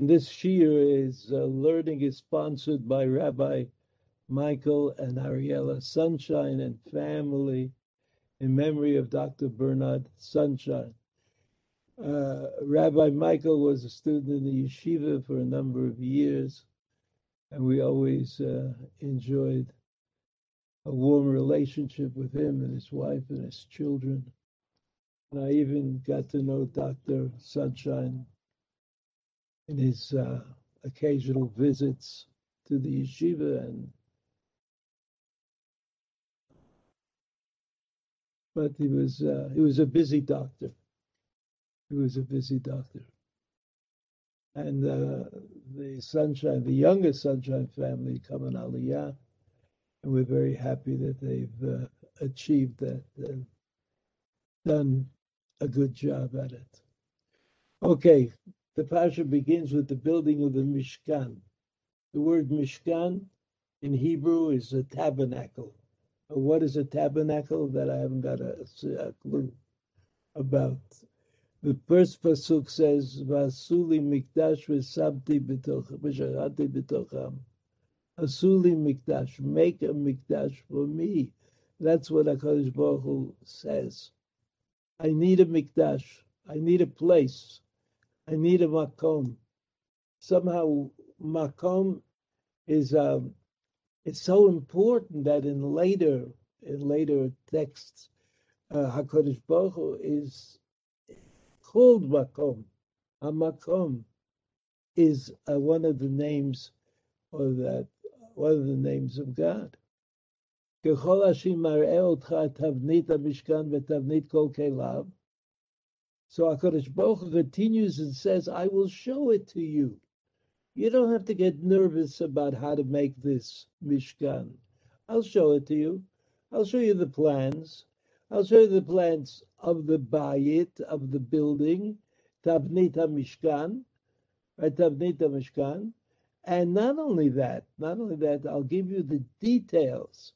This shiur is uh, learning is sponsored by Rabbi Michael and Ariella Sunshine and family in memory of Dr. Bernard Sunshine. Uh, Rabbi Michael was a student in the yeshiva for a number of years, and we always uh, enjoyed a warm relationship with him and his wife and his children. And I even got to know Dr. Sunshine in his uh, occasional visits to the yeshiva and but he was uh, he was a busy doctor. He was a busy doctor, and uh, the Sunshine, the youngest Sunshine family, come in Aliyah, and we're very happy that they've uh, achieved that and done a good job at it. Okay, the Pasha begins with the building of the Mishkan. The word Mishkan in Hebrew is a tabernacle. What is a tabernacle that I haven't got a, a clue about? The first pasuk says, "Vasuli mikdash v'sabti b'tocham." Asuli mikdash, make a mikdash for me. That's what Hakadosh Baruch Hu says. I need a mikdash. I need a place. I need a makom. Somehow, makom is um, it's so important that in later in later texts, uh, Hakadosh Baruch Hu is called makom. A makom is uh, one of the names of that one of the names of God. So HaKadosh Baruch continues and says, I will show it to you. You don't have to get nervous about how to make this Mishkan. I'll show it to you. I'll show you the plans. I'll show you the plans of the bayit, of the building, Tavnit HaMishkan, right, Tavnit HaMishkan. And not only that, not only that, I'll give you the details.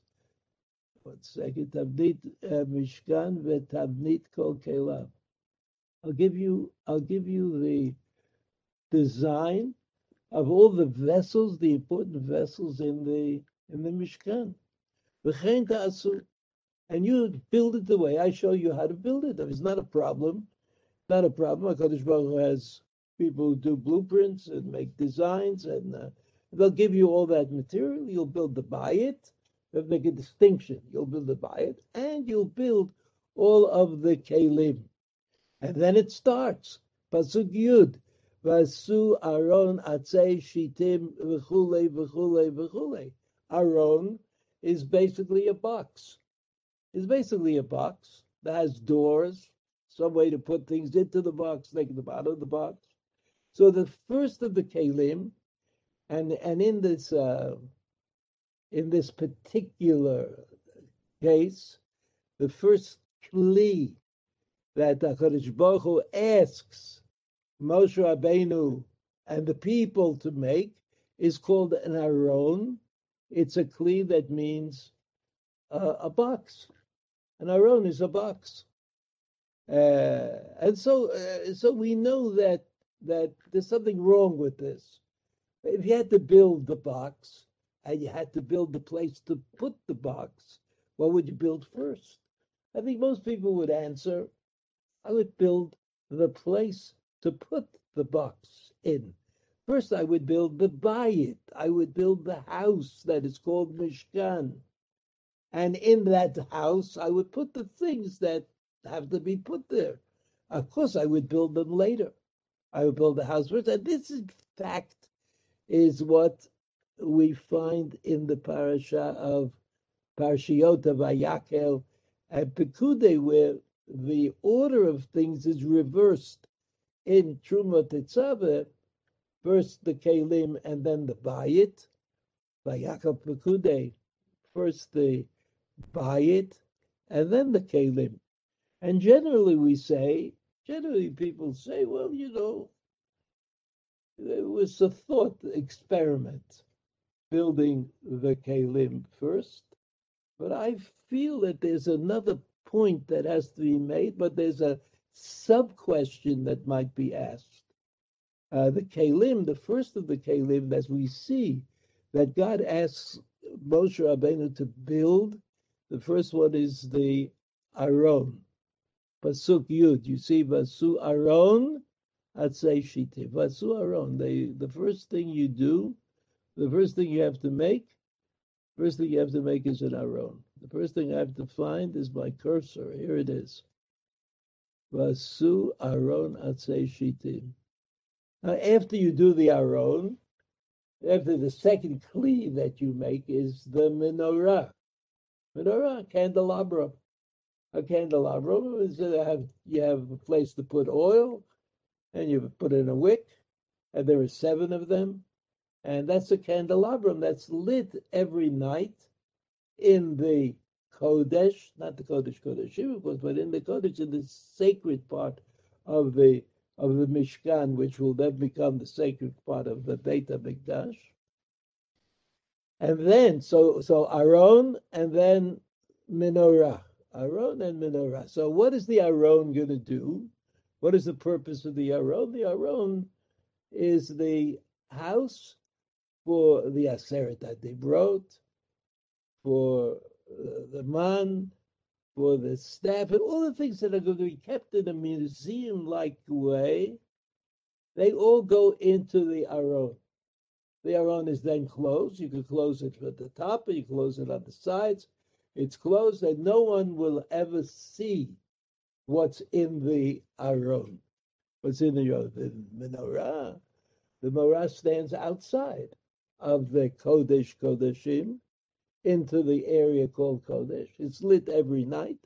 One second, Tavnit uh, Mishkan ve'Tavnit Kol Kelav. I'll give you I'll give you the design of all the vessels, the important vessels in the in the Mishkan. And you build it the way I show you how to build it. It's not a problem. Not a problem. HaKadosh Baruch has people who do blueprints and make designs, and uh, they'll give you all that material. You'll build the bayit. They'll make a distinction. You'll build the bayit, and you'll build all of the kelim. And then it starts. Pasuk Yud. Vasu Aron Atzei Shitim v'chule v'chule v'chule. Aron is basically a box. It's basically a box that has doors, some way to put things into the box, take them out of the box. So the first of the kelim, and and in this uh, in this particular case, the first kli that Hakadosh Baruch Hu asks Moshe Rabbeinu and the people to make is called an aron. It's a kli that means uh, a box. An aron is a box, uh, and so uh, so we know that that there's something wrong with this. If you had to build the box and you had to build the place to put the box, what would you build first? I think most people would answer I would build the place to put the box in. First, I would build the bayit. I would build the house that is called Mishkan. And in that house, I would put the things that have to be put there. Of course, I would build them later. I would build the house first. And this, in fact, is what we find in the parasha of Parshiot of Vayakel and Pekude, where the order of things is reversed in Truma Tetzaveh, first the Kalim and then the Bayit, Vayakal Pekude, first the Bayit and then the Kalim. And generally we say, generally people say, well, you know, it was a thought experiment, building the Kalim first. But I feel that there's another point that has to be made, but there's a sub question that might be asked. Uh, the Kalim, the first of the Kalim, as we see that God asks Moshe Rabbeinu to build, the first one is the Aron. Pasuk Yud, you see Vasu Aron, Atzei Shiti. Vasu Aron, the, the first thing you do, the first thing you have to make, first thing you have to make is an Aron. The first thing I have to find is my cursor. Here it is. Vasu Aron Atzei Shitim. Now, after you do the Aron, after the second kli that you make is the menorah. Menorah, candelabra. A candelabra is that have you have a place to put oil, and you put in a wick, and there are seven of them, and that's a candelabrum that's lit every night in the Kodesh, not the Kodesh Kodeshim, of course, but in the Kodesh, in the sacred part of the of the Mishkan, which will then become the sacred part of the Beit HaMikdash. And then, so so Aron, and then Menorah. Aron and Menorah. So what is the Aron going to do? What is the purpose of the Aron? The Aron is the house for the Aseret Adibrot, for uh, the man, for the staff, and all the things that are going to be kept in a museum-like way, they all go into the Aron. The Aron is then closed. You can close it at the top, and you close it on the sides. It's closed, and no one will ever see what's in the Aron. What's in the, the menorah? The menorah stands outside of the Kodesh Kodeshim, into the area called Kodesh. It's lit every night.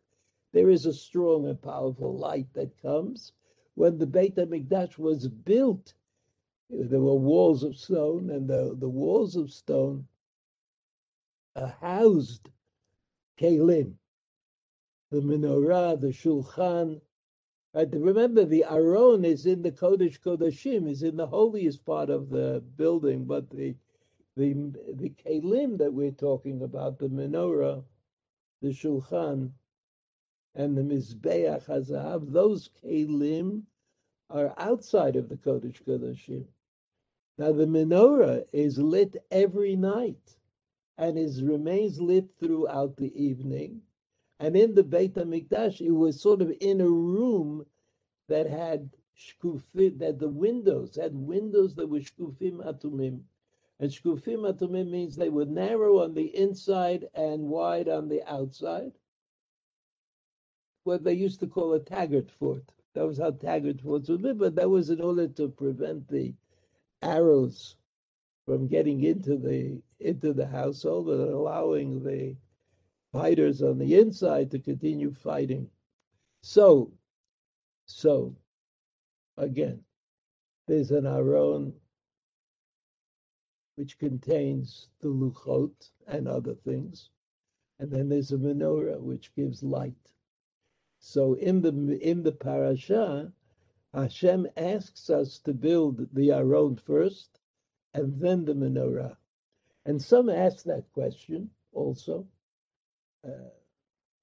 There is a strong and powerful light that comes. When the Beit HaMikdash was built, there were walls of stone, and the, the walls of stone uh, housed Kalim, the menorah, the shulchan. Right? Remember, the Aron is in the Kodesh Kodeshim, is in the holiest part of the building, but the the the kalim that we're talking about, the menorah, the shulchan, and the mizbeach hazahav, those kalim are outside of the kodesh kodeshim. Now the menorah is lit every night, and is remains lit throughout the evening. And in the Beit Hamikdash, it was sort of in a room that had shkufim, that the windows had windows that were shkufim atumim and shkufim atumim means they were narrow on the inside and wide on the outside. What they used to call a taggart fort. That was how taggart forts would be, but that was in order to prevent the arrows from getting into the into the household and allowing the fighters on the inside to continue fighting. So, so again, there's an Aron which contains the luchot and other things. And then there's a menorah which gives light. So in the in the parasha, Hashem asks us to build the Aron first, and then the menorah. And some ask that question also. Uh,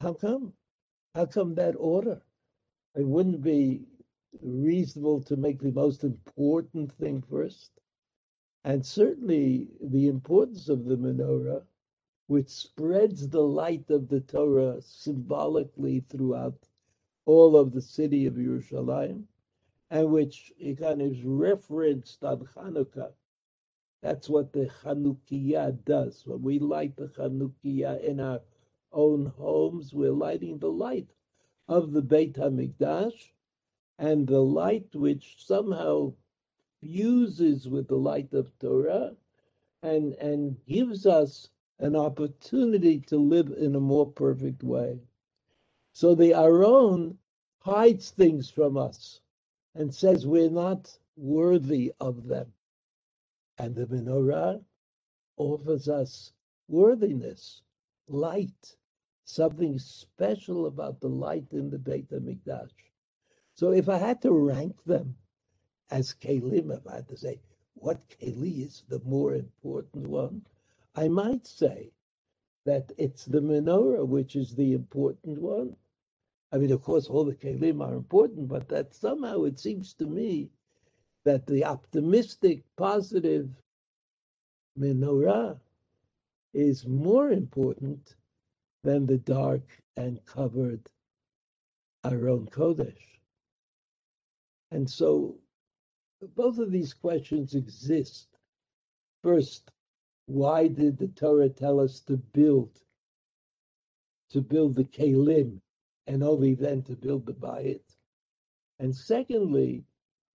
how come? How come that order? It wouldn't be reasonable to make the most important thing first. And certainly the importance of the menorah, which spreads the light of the Torah symbolically throughout all of the city of Yerushalayim, and which of is referenced on Hanukkah. That's what the Chanukiah does. When we light the Chanukiah in our own homes, we're lighting the light of the Beit HaMikdash, and the light which somehow fuses with the light of Torah and, and gives us an opportunity to live in a more perfect way. So the Aron hides things from us and says we're not worthy of them. And the menorah offers us worthiness, light, something special about the light in the Beit HaMikdash. So if I had to rank them, as Kalim, if I had to say, what Kali is the more important one, I might say that it's the menorah which is the important one. I mean, of course, all the Kalim are important, but that somehow it seems to me that the optimistic, positive menorah is more important than the dark and covered Aron Kodesh. And so both of these questions exist. First, why did the Torah tell us to build, to build the kelim, and only then to build the Bayit? And secondly,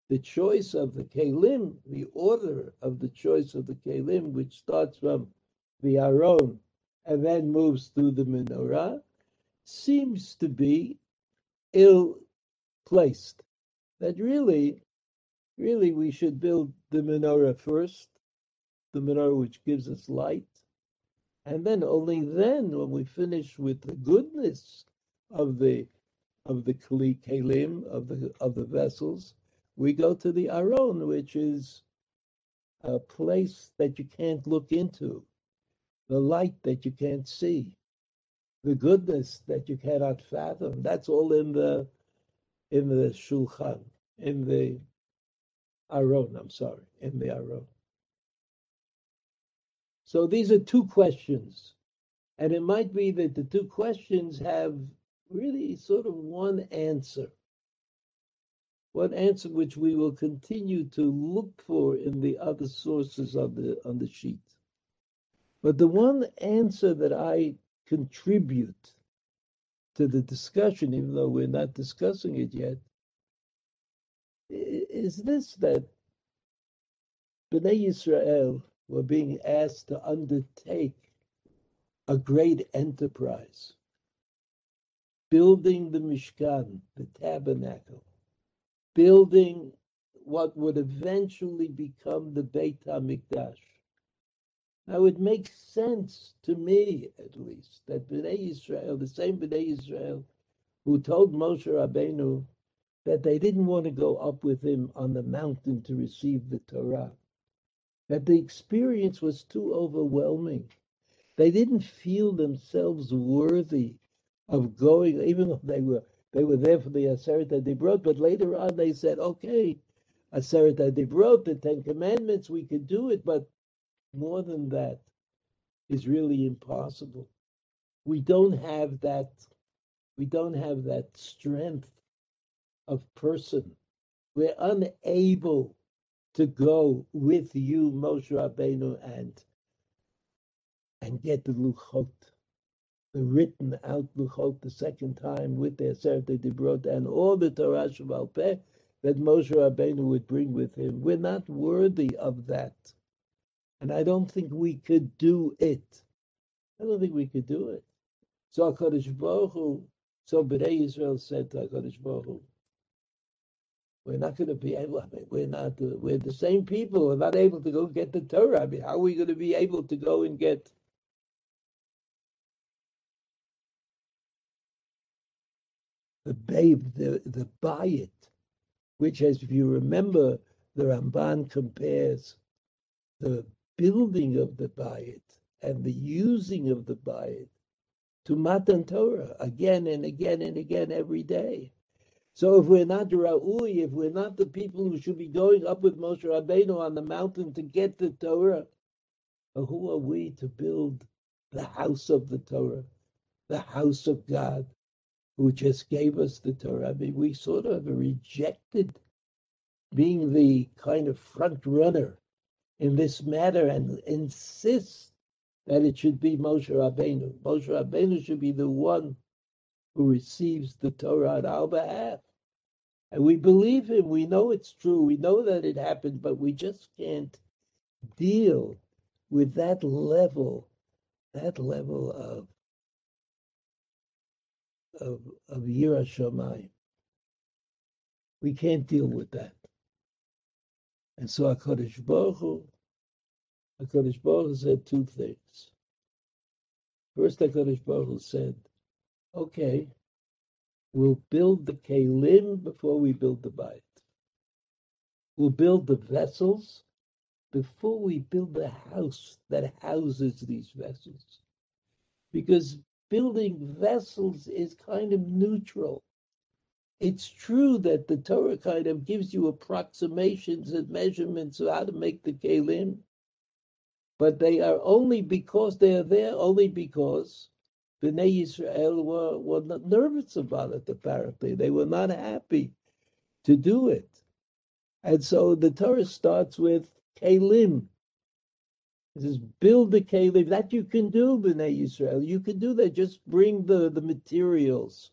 the choice of the kelim, the order of the choice of the kelim, which starts from the Aron and then moves through the menorah, seems to be ill placed. That really, really, we should build the menorah first, the menorah which gives us light, and then only then, when we finish with the goodness of the of the kli kalim of the of the vessels, we go to the aron, which is a place that you can't look into the light that you can't see, the goodness that you cannot fathom. That's all in the in the shulchan, in the aron. I'm sorry, in the aron. So these are two questions, and it might be that the two questions have really sort of one answer. One answer which we will continue to look for in the other sources on the on the sheet. But the one answer that I contribute to the discussion, even though we're not discussing it yet, is this that Bnei Israel were being asked to undertake a great enterprise, building the Mishkan, the tabernacle, building what would eventually become the Beit HaMikdash. Now it makes sense to me, at least, that Bnei Israel, the same Bnei Israel, who told Moshe Rabbeinu that they didn't want to go up with him on the mountain to receive the Torah, that the experience was too overwhelming. They didn't feel themselves worthy of going, even though they were they were there for the Aseret Dibrot, but later on they said, okay, Aseret Dibrot, the Ten Commandments, we could do it, but more than that is really impossible. We don't have that, we don't have that strength of person. We're unable to go with you, Moshe Rabbeinu, and and get the luchot, the written out luchot the second time with the Aseret Dibrot and all the Torah Shebe'al Peh that Moshe Rabbeinu would bring with him. We're not worthy of that. And I don't think we could do it. I don't think we could do it. So HaKadosh Baruch Hu, so Bnei Israel said to HaKadosh Baruch Hu, we're not going to be able, I mean, we're not, uh, we're the same people, we're not able to go get the Torah. I mean, how are we going to be able to go and get the babe, the, the bayit, which, as if you remember, the Ramban compares the building of the bayit and the using of the bayit to Matan Torah again and again and again every day. So if we're not the Ra'ui, if we're not the people who should be going up with Moshe Rabbeinu on the mountain to get the Torah, who are we to build the house of the Torah, the house of God, who just gave us the Torah? I mean, we sort of rejected being the kind of front runner in this matter and insist that it should be Moshe Rabbeinu. Moshe Rabbeinu should be the one who receives the Torah on our behalf. And we believe him. We know it's true. We know that it happened, but we just can't deal with that level, that level of of of Yira Shamayim. We can't deal with that. And so HaKadosh Baruch Hu, HaKadosh Baruch Hu said two things. First, HaKadosh Baruch Hu said, okay, we'll build the Kalim before we build the Bayit. We'll build the vessels before we build the house that houses these vessels. Because building vessels is kind of neutral. it's true that the Torah kind of gives you approximations and measurements of how to make the kelim, but they are only because they are there, only because Bnei Israel were, were nervous about it, apparently. They were not happy to do it. And so the Torah starts with kelim. It says, build the kelim. That you can do, Bnei Israel. You can do that. Just bring the, the materials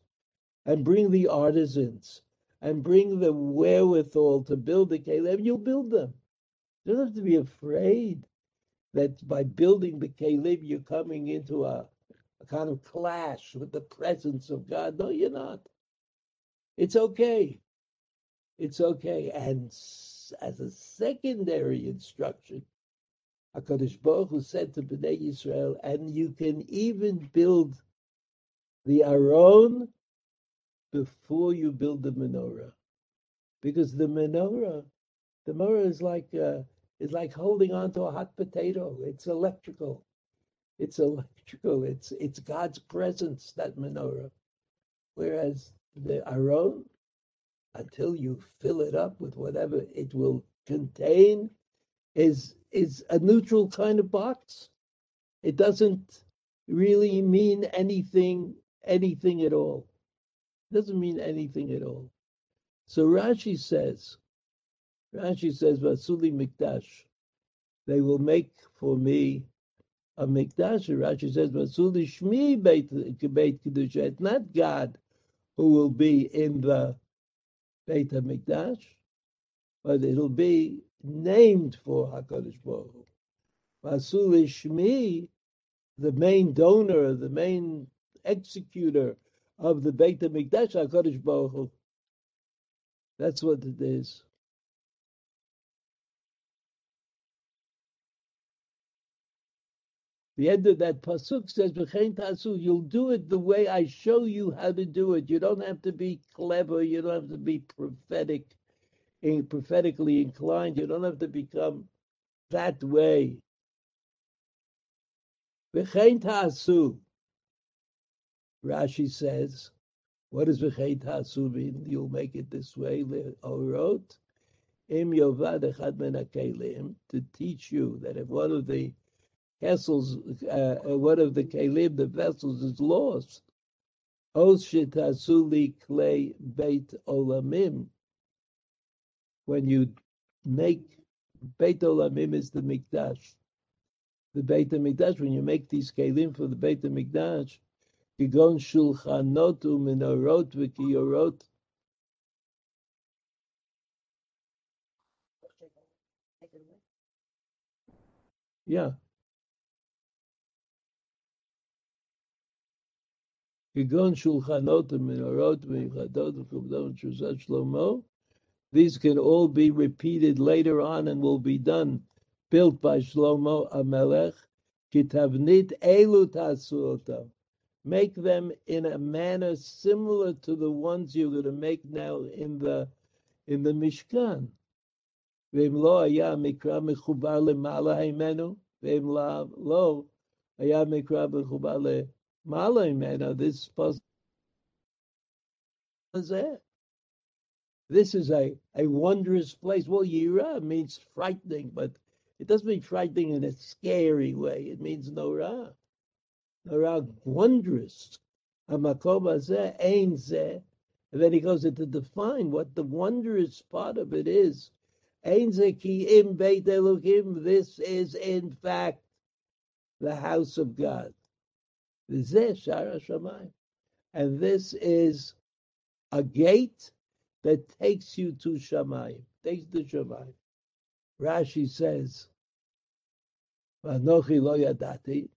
and bring the artisans and bring the wherewithal to build the kelim. You'll build them. You don't have to be afraid that by building the kelim, you're coming into a, a kind of clash with the presence of God. No, you're not. It's okay. It's okay. And as a secondary instruction, HaKadosh Baruch Hu said to Bnei Israel, and you can even build the Aron before you build the menorah. Because the menorah, the menorah is like uh, is like holding on to a hot potato. It's electrical. It's electrical. It's it's God's presence, that menorah. Whereas the Aron, until you fill it up with whatever it will contain, is is a neutral kind of box. It doesn't really mean anything anything at all. It doesn't mean anything at all. So Rashi says, Rashi says, Vasuli Mikdash, they will make for me a Mikdash. Rashi says, Vasuli Shmi Beit Kedusha. It's not God who will be in the Beit HaMikdash, but it'll be named for HaKadosh Baruch Hu. Vasuli Shmi, the main donor, the main executor of the Beit HaMikdash, HaKadosh Baruch Hu. That's what it is. The end of that pasuk says, tasu." You'll do it the way I show you how to do it. You don't have to be clever. You don't have to be prophetic, prophetically inclined. You don't have to become that way. tasu. Rashi says, what does v'chein tasu mean? You'll make it this way. Orot im yovad echad to teach you that if one of the vessels, uh, one of the kelim, the vessels is lost. Os shetasuli clay beit olamim. When you make beit olamim is the mikdash. The beit mikdash. When you make these kelim for the beit mikdash, כגון שולחנות ומנורות וכיורות. Yeah. These can all be repeated later on and will be done, built by Shlomo HaMelech. Kitavnit elu tasuotam. Make them in a manner similar to the ones you're going to make now in the in the Mishkan. ואם לא היה מקרא מחובר למעלה הימנו, ואם לא היה Malay this was. This is a, a wondrous place. Well, Yira uh, means frightening, but it doesn't mean frightening in a scary way. It means Nora. Nora, wondrous. Hamakom ain zeh. And then he goes into define what the wondrous part of it is. Ki im beit. This is, in fact, the house of God. Shara And this is a gate that takes you to Shamayim, takes the Shamayim. Rashi says, Vanochi lo yadati,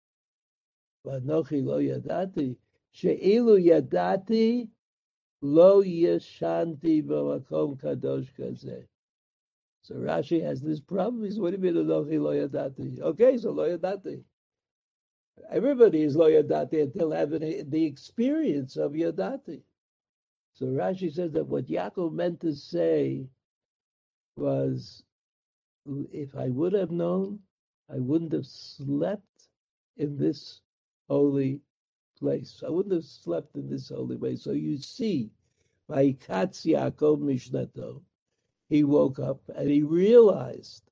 Vanochi lo yadati, she'ilu yadati lo yashanti b'makom kadosh kaze." So Rashi has this problem. He's, what do you mean, Anochi lo yadati? Okay, so lo yadati. Everybody is lo yadati until having eh, the experience of yadati. So Rashi says that what Yaakov meant to say was, if I would have known, I wouldn't have slept in this holy place. I wouldn't have slept in this holy place. So you see, Vaikatz Yaakov Mishnato. He woke up and he realized,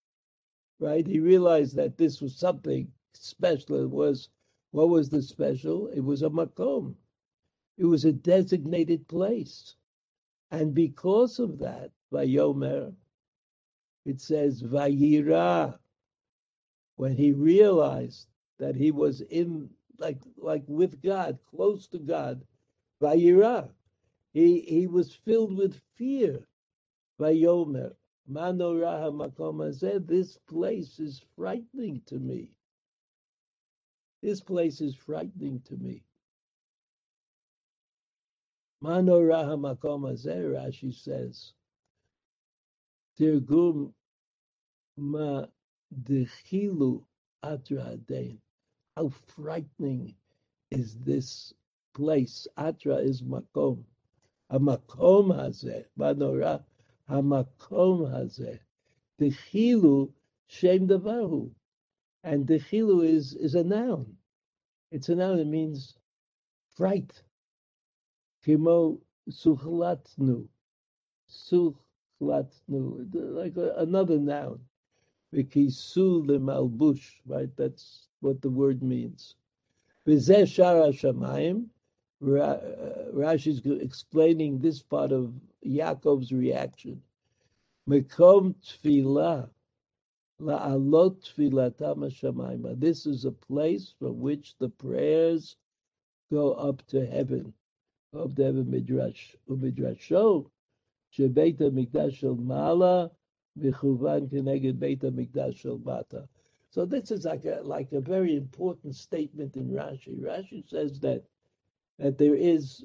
right? He realized that this was something special. It was, what was the special? It was a makom. It was a designated place. And because of that, Vayomer, it says Vayira, when he realized that he was in like like with God, close to God, Vayira. He he was filled with fear. Vayomer, Manoraha Makom said, This place is frightening to me. This place is frightening to me. Manoraha Makom Rashi says, Tirgum ma dechilu atra adain. How frightening is this place? Atra is makom. A Hamakom hazeh, manora, hamakom hazeh. Dechilu shem davahu. And dechilu is, is a noun. It's a noun, it means fright. Kimo suchlatnu. Such latnu, like another noun. Vikisu lemalbush, right? That's what the word means. Vizeh shara shamayim. Uh, Rashi is explaining this part of Yaakov's reaction. Mekom tefillah, this is a place from which the prayers go up to heaven. Of the heaven, midrash umidrasho. Shebeit hamikdash shel mala v'chuvan keneged beit hamikdash shel mata. So this is like a like a very important statement in Rashi. Rashi says that that there is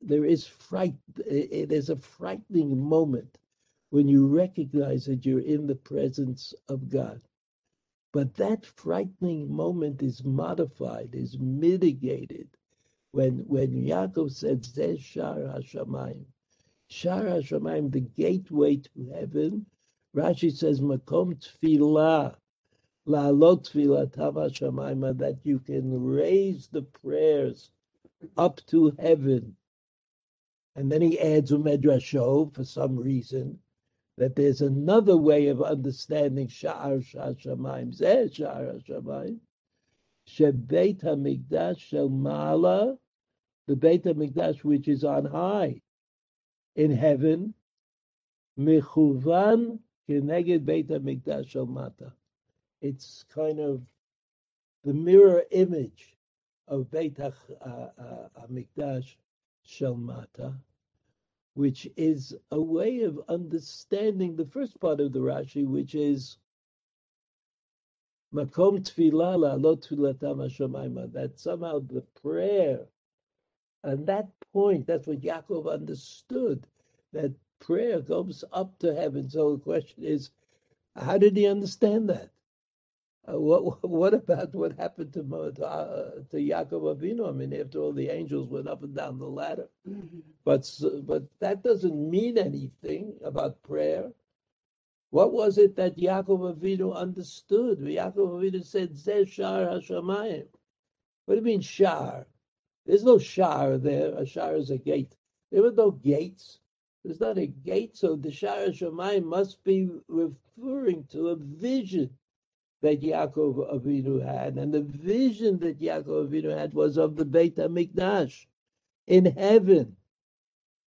there is fright. Eh, eh, there's a frightening moment when you recognize that you're in the presence of God. But that frightening moment is modified, is mitigated when when Yaakov said Zeh Shar Hashamayim. Shar HaShamayim, the gateway to heaven. Rashi says, Makom Tfilah, La'alot Tfilatam HaShamayim, that you can raise the prayers up to heaven. And then he adds a for some reason that there's another way of understanding Sha'ar Shashamayim. Zeh Sha'ar Hashamayim. Shebeit HaMikdash Shel the Beit HaMikdash which is on high in heaven, mechuvan keneged Beit HaMikdash Shel Mata. It's kind of the mirror image of Beit HaMikdash uh, uh, uh, Shel Mata, which is a way of understanding the first part of the Rashi, which is Makom Tfilatam HaShamayim, that somehow the prayer and that point, that's what Yaakov understood, that prayer goes up to heaven. So the question is, how did he understand that? Uh, what what about what happened to to, uh, to Yaakov Avinu? I mean, after all, the angels went up and down the ladder, mm-hmm. but but that doesn't mean anything about prayer. What was it that Yaakov Avinu understood? Yaakov Avinu said, "Zeh shar hashamayim." What do you mean shar? There's no shar there. A shar is a gate. There were no gates. There's not a gate, so the Shar Shemayim must be referring to a vision that Yaakov Avinu had, and the vision that Yaakov Avinu had was of the Beit Hamikdash in heaven.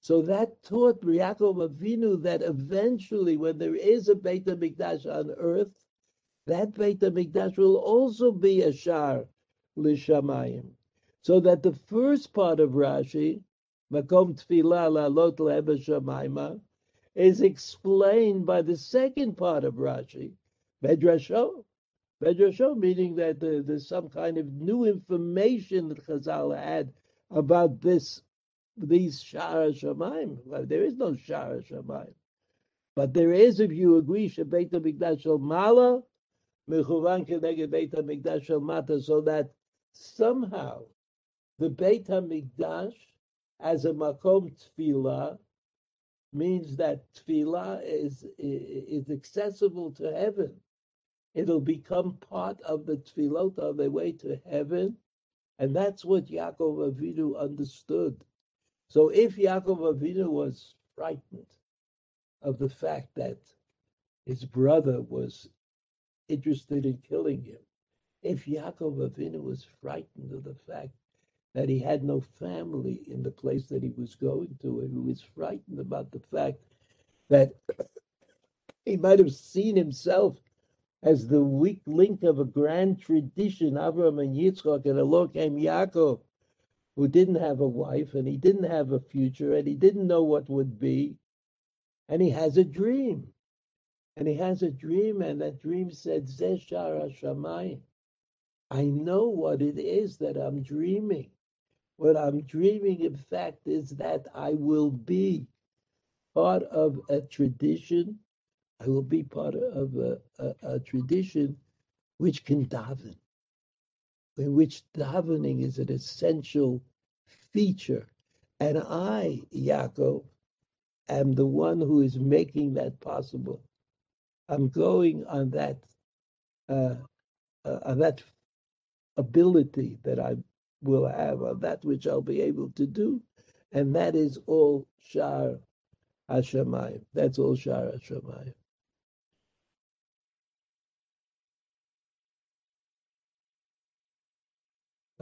So that taught Yaakov Avinu that eventually, when there is a Beit Hamikdash on earth, that Beit Hamikdash will also be a Shar Lishamayim. So that the first part of Rashi, Makom Tfilah La'alot Le'eba is explained by the second part of Rashi, Medrasho. Medrasho meaning that there's some kind of new information that Chazal had about this, these Shara Shemaim. Well, there is no Shara Shemaim. But there is, if you agree, Shebeit HaMikdash Mala, Mechuvan Keneged Beit HaMikdash Mata, so that somehow the Beit HaMikdash as a Makom Tfilah means that Tfilah is, is accessible to heaven. It'll become part of the Tfilot on the way to heaven. And that's what Yaakov Avinu understood. So if Yaakov Avinu was frightened of the fact that his brother was interested in killing him, if Yaakov Avinu was frightened of the fact that he had no family in the place that he was going to, and he was frightened about the fact that he might have seen himself as the weak link of a grand tradition, Avram and Yitzchak, and along came Yaakov, who didn't have a wife, and he didn't have a future, and he didn't know what would be, and he has a dream. And he has a dream, and that dream said, Zeshar Hashamayim. I know what it is that I'm dreaming. What I'm dreaming, in fact, is that I will be part of a tradition. I will be part of a, a, a tradition which can daven, in which davening is an essential feature. And I, Yaakov, am the one who is making that possible. I'm going on that uh, uh, on that ability that I will have, on that which I'll be able to do, and that is all Shar Hashemayim. That's all Shar Hashemayim.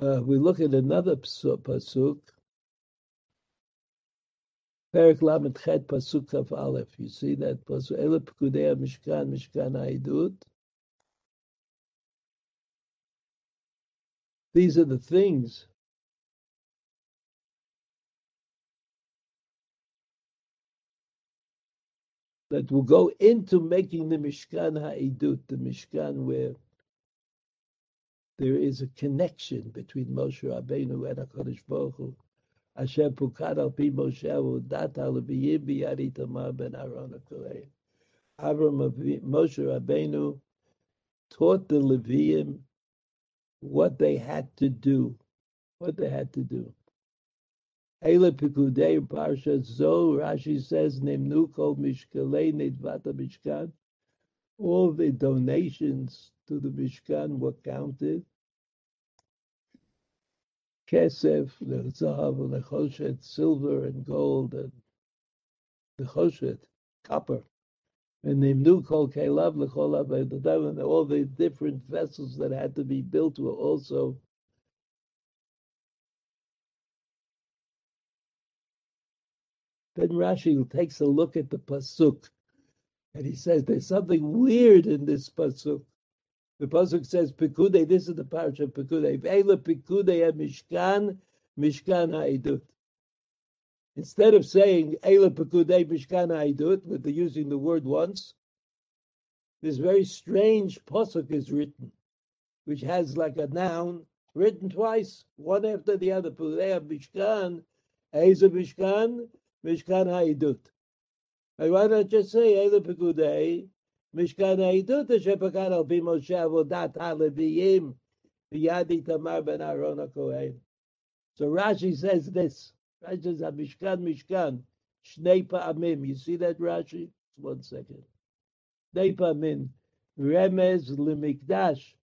Uh, we look at another pasuk, Perik Lamed Chet Pasuk Kaf Aleph. You see that pasuk? Ele Pekudei Mishkan Mishkan Haidut. These are the things that will go into making the Mishkan Ha'idut, the Mishkan where there is a connection between Moshe Rabbeinu and HaKadosh Baruch Hu. Asher pukad al pi Moshe udat al biyim biyad Itamar ben Aaron HaKohen. Avram Moshe Rabbeinu taught the Leviim what they had to do, what they had to do. Eile Pikudei Parsha Zo, Rashi says, Nemnu Kol Mishkalei Nedvata Mishkan. All the donations to the Mishkan were counted. Kesef, Zahav, the Choshet, silver and gold, and the Choshet, copper. And Nimnu Kol Kelav, Lecholav, and all the different vessels that had to be built were also Then Rashi takes a look at the pasuk, and he says there's something weird in this pasuk. The pasuk says Pekude. This is the parasha of Pekude. Ve'ela Pekude Mishkan Mishkan Ha'idut. Instead of saying Eila Pekude Mishkan Ha'idut, with the using the word once, this very strange pasuk is written, which has like a noun written twice, one after the other. Pekudei Mishkan, Eza Mishkan, Mishkan Ha'idut Why not just say Eila Pekudei Mishkan Ha'idut Asher Pekad Al Pi Moshe Avodat HaLeviyim V'Yadi Tamar Ben Aaron HaKohen. So Rashi says this. Rashi says Mishkan Mishkan Shnei Pa'amim. You see that Rashi? One second. Shnei Pa'amim. Remez Lemikdash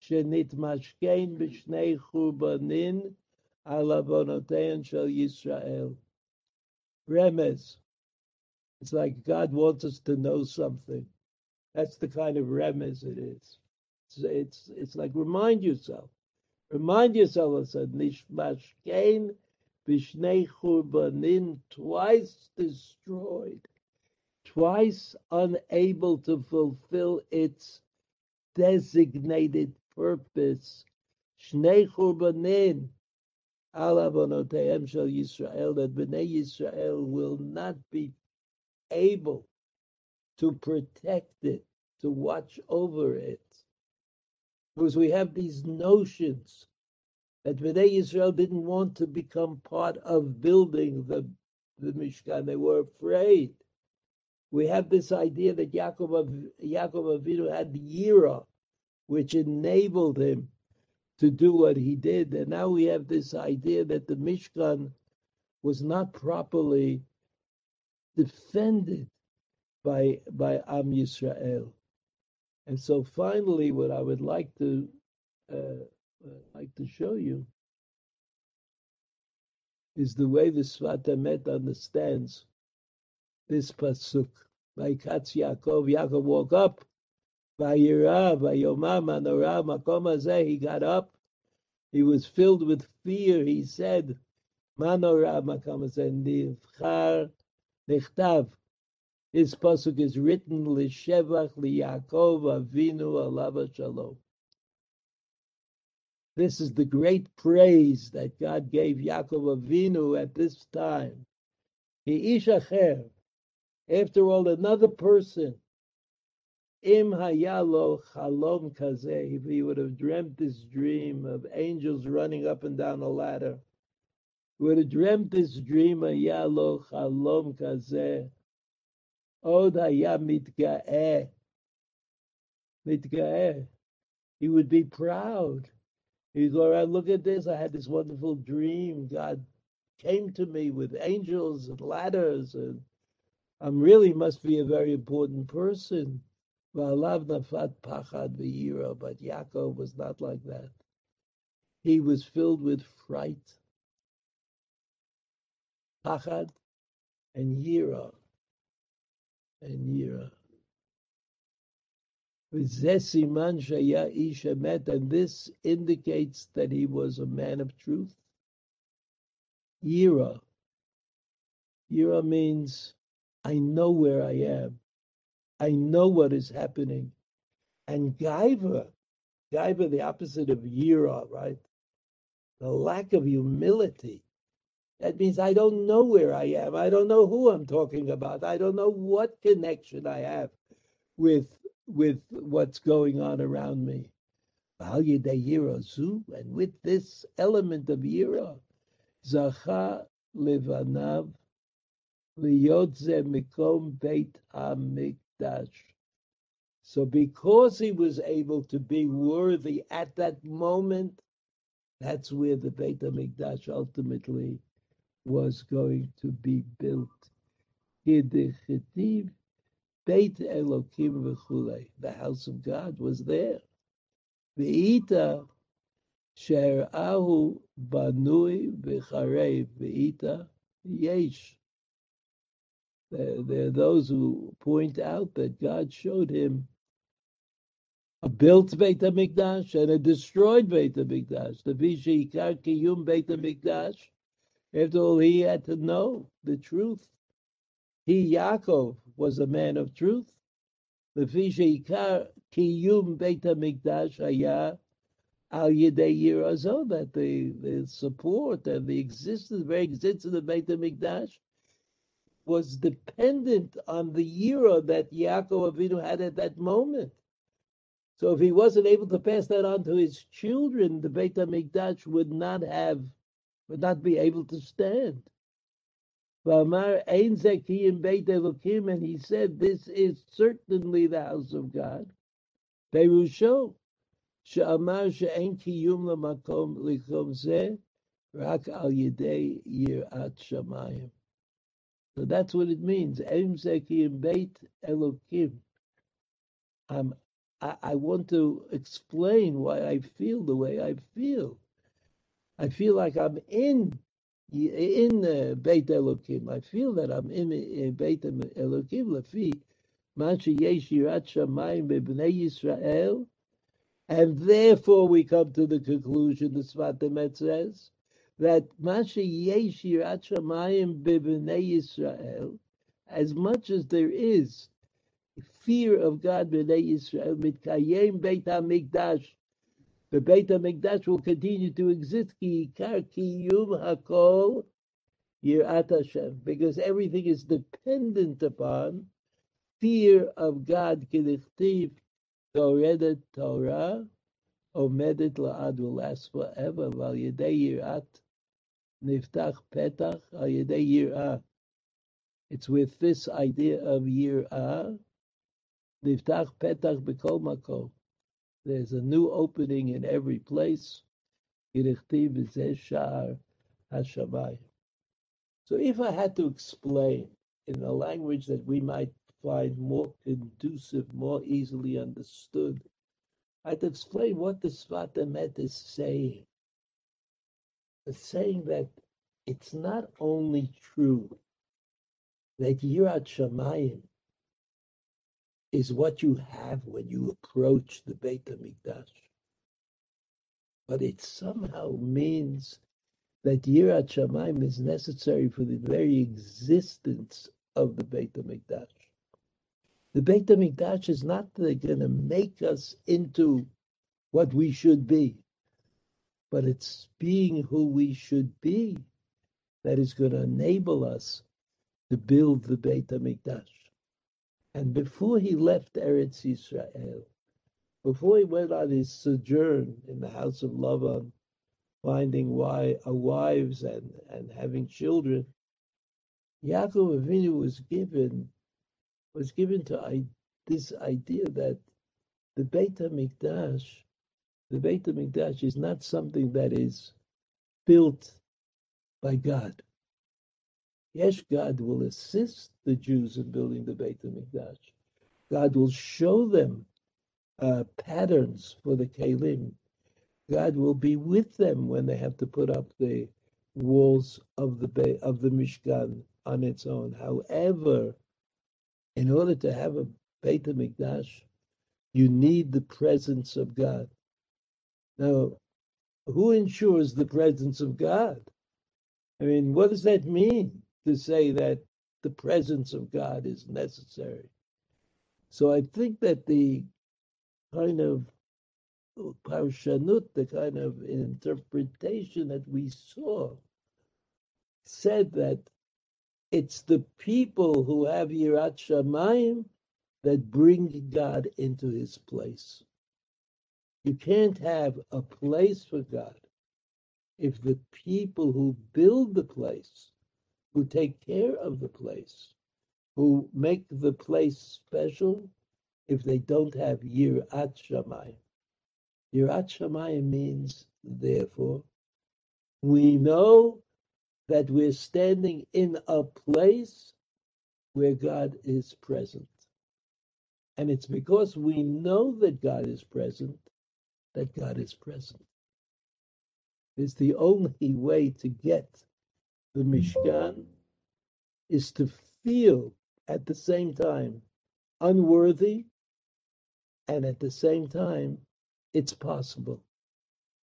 שנתמשכן בשני חורבנין על עוונותיהן של ישראל. Remez. it's like God wants us to know something. That's the kind of remez it is. It's, it's, it's like remind yourself. Remind yourself of said Nishmashkein Bishnei Churbanin twice destroyed, twice unable to fulfill its designated purpose. Shnei Churbanin Alavonoteim Shel Yisrael, that Bnei Yisrael will not be able to protect it, to watch over it. Because we have these notions that Bnei Israel didn't want to become part of building the, the Mishkan. They were afraid. We have this idea that Yaakov, Yaakov Avinu had the Yira, which enabled him to do what he did. And now we have this idea that the Mishkan was not properly defended by by Am Yisrael. And so finally, what I would like to uh, like to show you is the way the Sfat Emet understands this pasuk. By Vaikatz Yaakov, Yaakov woke up. Vayira, Vayomar, Manorah, Makom Hazeh, he got up. He was filled with fear. He said, Manorah, Makom Hazeh, Nechtav. His pasuk is written, L'shevach Yaakov Avinu Alav Shalom. This is the great praise that God gave Yaakov Avinu at this time. He ishacher. After all, another person, im hayalo chalom kazeh, if he would have dreamt this dream of angels running up and down a ladder, would have dreamt this dream hayalo chalom kazeh, od haya mitgaeh, mitgaeh, he would be proud. He'd go around, look at this, I had this wonderful dream. God came to me with angels and ladders and I'm really must be a very important person. But Yaakov was not like that. He was filled with fright, pachad, and yira, and yira. And this indicates that he was a man of truth. Yira. Yira means I know where I am. I know what is happening. And Gaiva, Gaiva, the opposite of Yira, right? The lack of humility. That means I don't know where I am. I don't know who I'm talking about. I don't know what connection I have with with what's going on around me. And with this element of Yira, Zacha Levanav Liyotze Mikom Beit. So because he was able to be worthy at that moment, that's where the Beit HaMikdash ultimately was going to be built. Beit Elokim v'chulei. The house of God was there. V'ita ahu banui v'charei v'ita yesh. There, are those who point out that God showed him a built Beit HaMikdash and a destroyed Beit HaMikdash. The Vishikar Kiyum Beit HaMikdash. After all, he had to know the truth. He, Yaakov, was a man of truth. The Kiyum Beit HaMikdash Haya Al Yedei Yirazo, that the, the support and the existence, very existence of the Beit HaMikdash was dependent on the yira that Yaakov Avinu had at that moment. So if he wasn't able to pass that on to his children, the Beit HaMikdash would not have, would not be able to stand. Zekiyim and he said, this is certainly the house of God. So that's what it means. Em Zekim Beit Elokim. Um, I want to explain why I feel the way I feel. I feel like I'm in in uh, Beit Elokim. I feel that I'm in, in Beit Elokim. Lefi Mashi Yesh Yirat Shamayim B'Bnei Yisrael. And therefore we come to the conclusion, the Sfat Emet says, that Mashi Yeshir Shamayim B'Bnei Yisrael, as much as there is fear of God B'nei Yisrael, Mitkayem Beit HaMikdash, the Beit HaMikdash will continue to exist, Ki HaKol Hashem, because everything is dependent upon fear of God, Kedichtiv, Toredet Torah, Omedet La'ad will last forever, Val Yedei Yirat Niftach Petach al Yir'ah. It's with this idea of Yir'ah, Niftach Petach B'kol Makom. There's a new opening in every place. So if I had to explain in a language that we might find more conducive, more easily understood, I'd explain what the Sfat Emet is saying. It's saying that it's not only true that Yirat Shamayim is what you have when you approach the Beit HaMikdash, but it somehow means that Yirat Shamayim is necessary for the very existence of the Beit HaMikdash. The Beit HaMikdash is not going to make us into what we should be, but it's being who we should be that is going to enable us to build the Beit HaMikdash. And before he left Eretz Yisrael, before he went on his sojourn in the house of Lavan, finding why, uh, wives and, and having children, Yaakov Avinu was given was given to I, this idea that the Beit HaMikdash, the Beit HaMikdash is not something that is built by God. Yes, God will assist the Jews in building the Beit HaMikdash. God will show them uh, patterns for the Kalim. God will be with them when they have to put up the walls of the of the Mishkan on its own. However, in order to have a Beit HaMikdash, you need the presence of God. Now, who ensures the presence of God? I mean, what does that mean to say that the presence of God is necessary? So I think that the kind of uh, parshanut, the kind of interpretation that we saw, said that it's the people who have Yirat Shamayim that bring God into his place. You can't have a place for God if the people who build the place, who take care of the place, who make the place special, if they don't have Yirat Shamayim. Yirat Shamayim means, therefore, we know that we're standing in a place where God is present. And it's because we know that God is present that God is present. It's the only way to get the Mishkan is to feel at the same time unworthy and at the same time it's possible.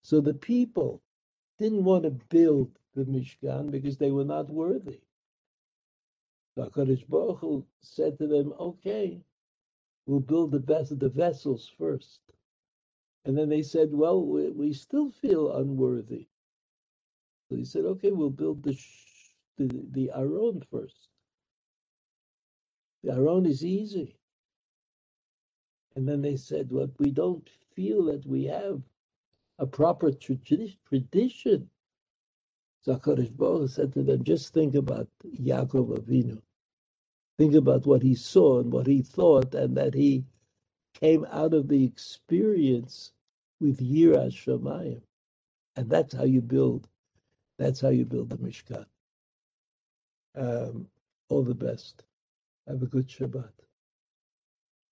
So the people didn't want to build the Mishkan because they were not worthy. So HaKadosh Baruch Hu said to them, okay, we'll build the best the vessels first. And then they said, well, we, we still feel unworthy. So he said, okay, we'll build the, the, the Aron first. The Aron is easy. And then they said, well, we don't feel that we have a proper tradition so HaKadosh said to them, just think about Yaakov Avinu. Think about what he saw and what he thought, and that he came out of the experience with Yiras Shamayim. And that's how you build. That's how you build the Mishkan. Um, all the best. Have a good Shabbat.